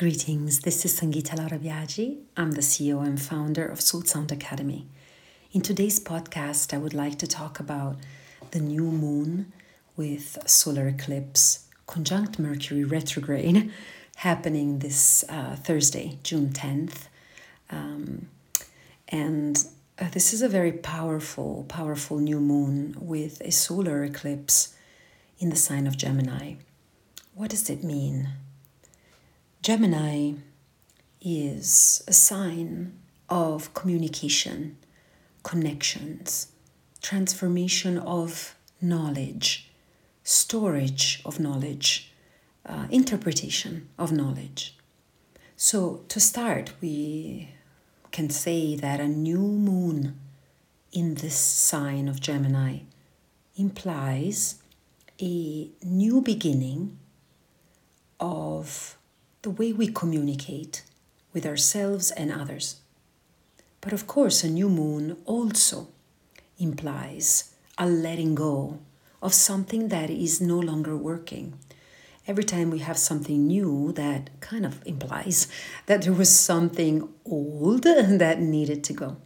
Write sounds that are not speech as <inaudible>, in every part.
Greetings, this is Sangeeta Laura Biagi. I'm the CEO and founder of Soul Sound Academy. In today's podcast, I would like to talk about the new moon with solar eclipse conjunct Mercury retrograde happening this uh, Thursday, June 10th. Um, and uh, this is a very powerful, powerful new moon with a solar eclipse in the sign of Gemini. What does it mean? Gemini is a sign of communication, connections, transformation of knowledge, storage of knowledge, uh, interpretation of knowledge. So, to start, we can say that a new moon in this sign of Gemini implies a new beginning of the way we communicate with ourselves and others. But of course, a new moon also implies a letting go of something that is no longer working. Every time we have something new, that kind of implies that there was something old <laughs> that needed to go.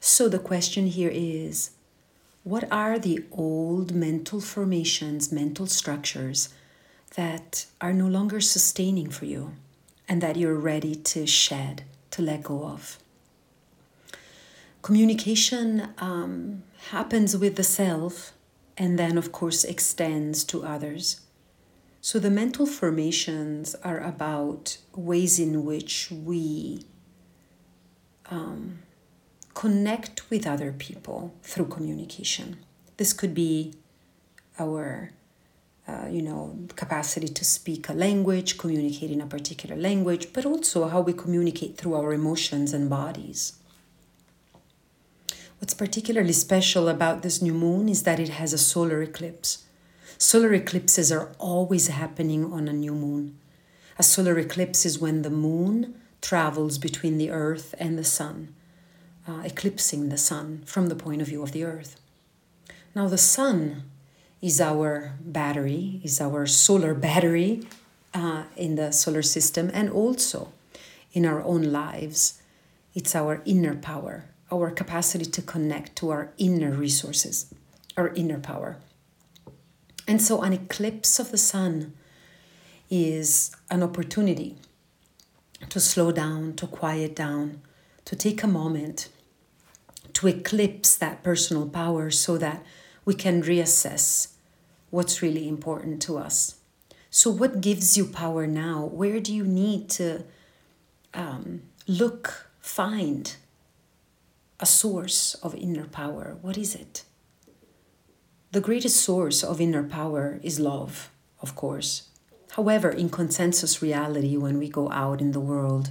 So the question here is what are the old mental formations, mental structures that are no longer sustaining for you and that you're ready to shed, to let go of. Communication um, happens with the self and then, of course, extends to others. So, the mental formations are about ways in which we um, connect with other people through communication. This could be our uh, you know, capacity to speak a language, communicate in a particular language, but also how we communicate through our emotions and bodies. What's particularly special about this new moon is that it has a solar eclipse. Solar eclipses are always happening on a new moon. A solar eclipse is when the moon travels between the earth and the sun, uh, eclipsing the sun from the point of view of the earth. Now, the sun is our battery, is our solar battery uh, in the solar system, and also in our own lives. It's our inner power, our capacity to connect to our inner resources, our inner power. And so, an eclipse of the sun is an opportunity to slow down, to quiet down, to take a moment to eclipse that personal power so that we can reassess what's really important to us. So, what gives you power now? Where do you need to um, look, find a source of inner power? What is it? The greatest source of inner power is love, of course. However, in consensus reality, when we go out in the world,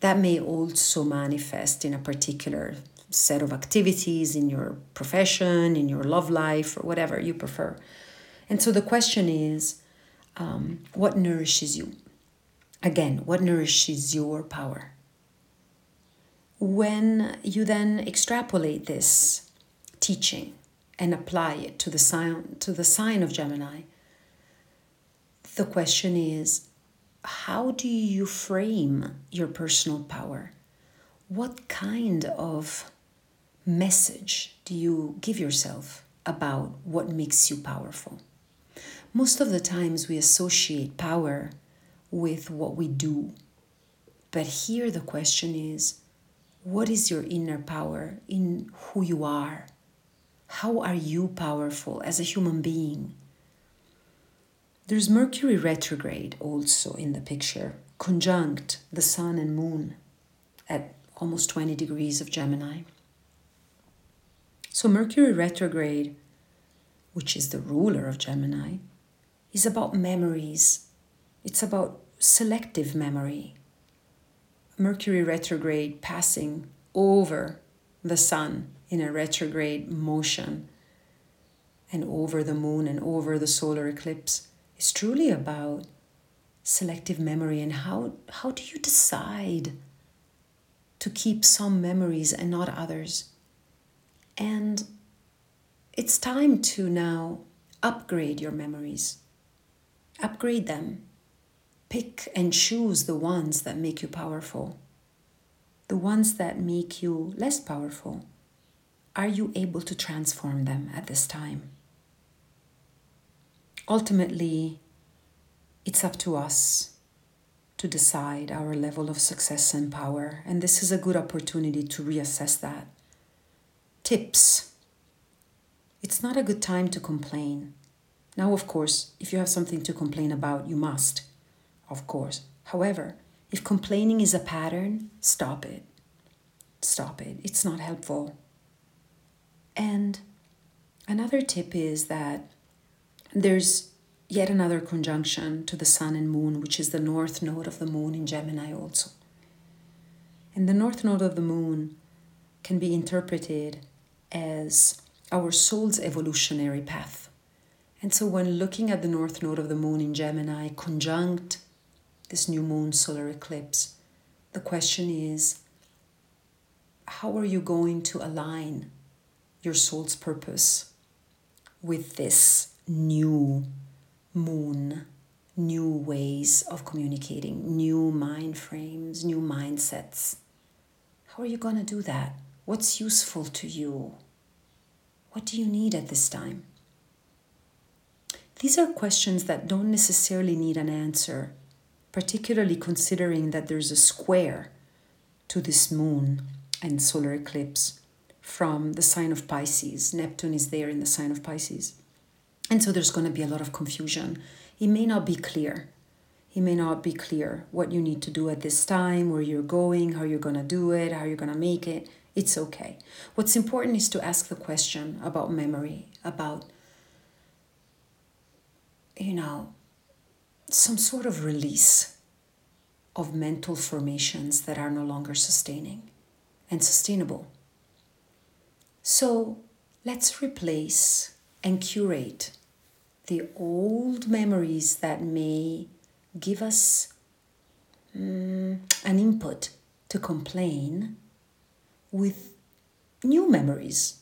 that may also manifest in a particular set of activities in your profession, in your love life, or whatever you prefer. And so the question is um, what nourishes you? Again, what nourishes your power? When you then extrapolate this teaching and apply it to the sign, to the sign of Gemini, the question is how do you frame your personal power? What kind of message do you give yourself about what makes you powerful? Most of the times we associate power with what we do. But here the question is what is your inner power in who you are? How are you powerful as a human being? There's Mercury retrograde also in the picture, conjunct the sun and moon at almost 20 degrees of Gemini. So, Mercury retrograde, which is the ruler of Gemini, is about memories. It's about selective memory. Mercury retrograde passing over the sun in a retrograde motion and over the moon and over the solar eclipse is truly about selective memory and how, how do you decide to keep some memories and not others? And it's time to now upgrade your memories upgrade them. pick and choose the ones that make you powerful, the ones that make you less powerful. Are you able to transform them at this time? Ultimately, it's up to us to decide our level of success and power, and this is a good opportunity to reassess that. Tips It's not a good time to complain. Now, of course, if you have something to complain about, you must, of course. However, if complaining is a pattern, stop it. Stop it. It's not helpful. And another tip is that there's yet another conjunction to the sun and moon, which is the north node of the moon in Gemini also. And the north node of the moon can be interpreted as our soul's evolutionary path. And so, when looking at the north node of the moon in Gemini, conjunct this new moon solar eclipse, the question is how are you going to align your soul's purpose with this new moon, new ways of communicating, new mind frames, new mindsets? How are you going to do that? What's useful to you? What do you need at this time? These are questions that don't necessarily need an answer, particularly considering that there's a square to this moon and solar eclipse from the sign of Pisces. Neptune is there in the sign of Pisces. And so there's going to be a lot of confusion. It may not be clear. It may not be clear what you need to do at this time, where you're going, how you're going to do it, how you're going to make it. It's okay. What's important is to ask the question about memory, about, you know, some sort of release of mental formations that are no longer sustaining and sustainable. So let's replace and curate the old memories that may give us um, an input to complain with new memories.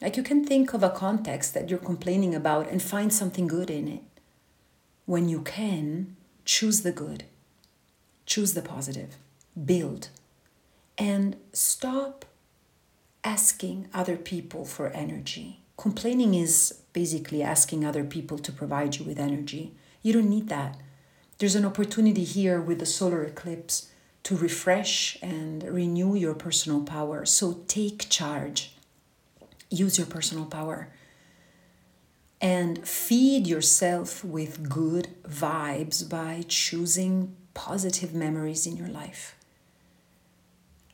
Like you can think of a context that you're complaining about and find something good in it. When you can, choose the good, choose the positive, build, and stop asking other people for energy. Complaining is basically asking other people to provide you with energy. You don't need that. There's an opportunity here with the solar eclipse to refresh and renew your personal power. So take charge, use your personal power, and feed yourself with good vibes by choosing positive memories in your life.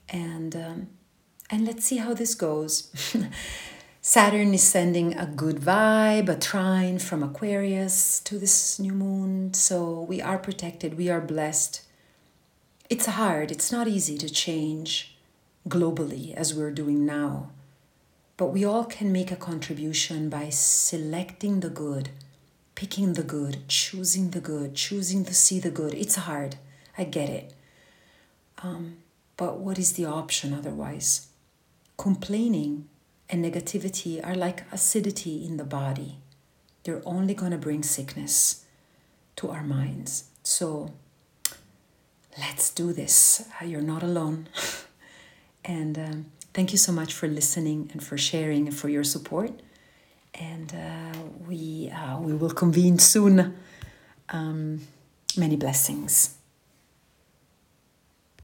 And um, and let's see how this goes. <laughs> Saturn is sending a good vibe, a trine from Aquarius to this new moon. So we are protected, we are blessed. It's hard, it's not easy to change globally as we're doing now. But we all can make a contribution by selecting the good, picking the good, choosing the good, choosing to see the good. It's hard, I get it. Um, but what is the option otherwise? Complaining and negativity are like acidity in the body. They're only going to bring sickness to our minds. So let's do this. You're not alone. <laughs> and um, thank you so much for listening and for sharing and for your support. And uh, we, uh, we will convene soon. Um, many blessings.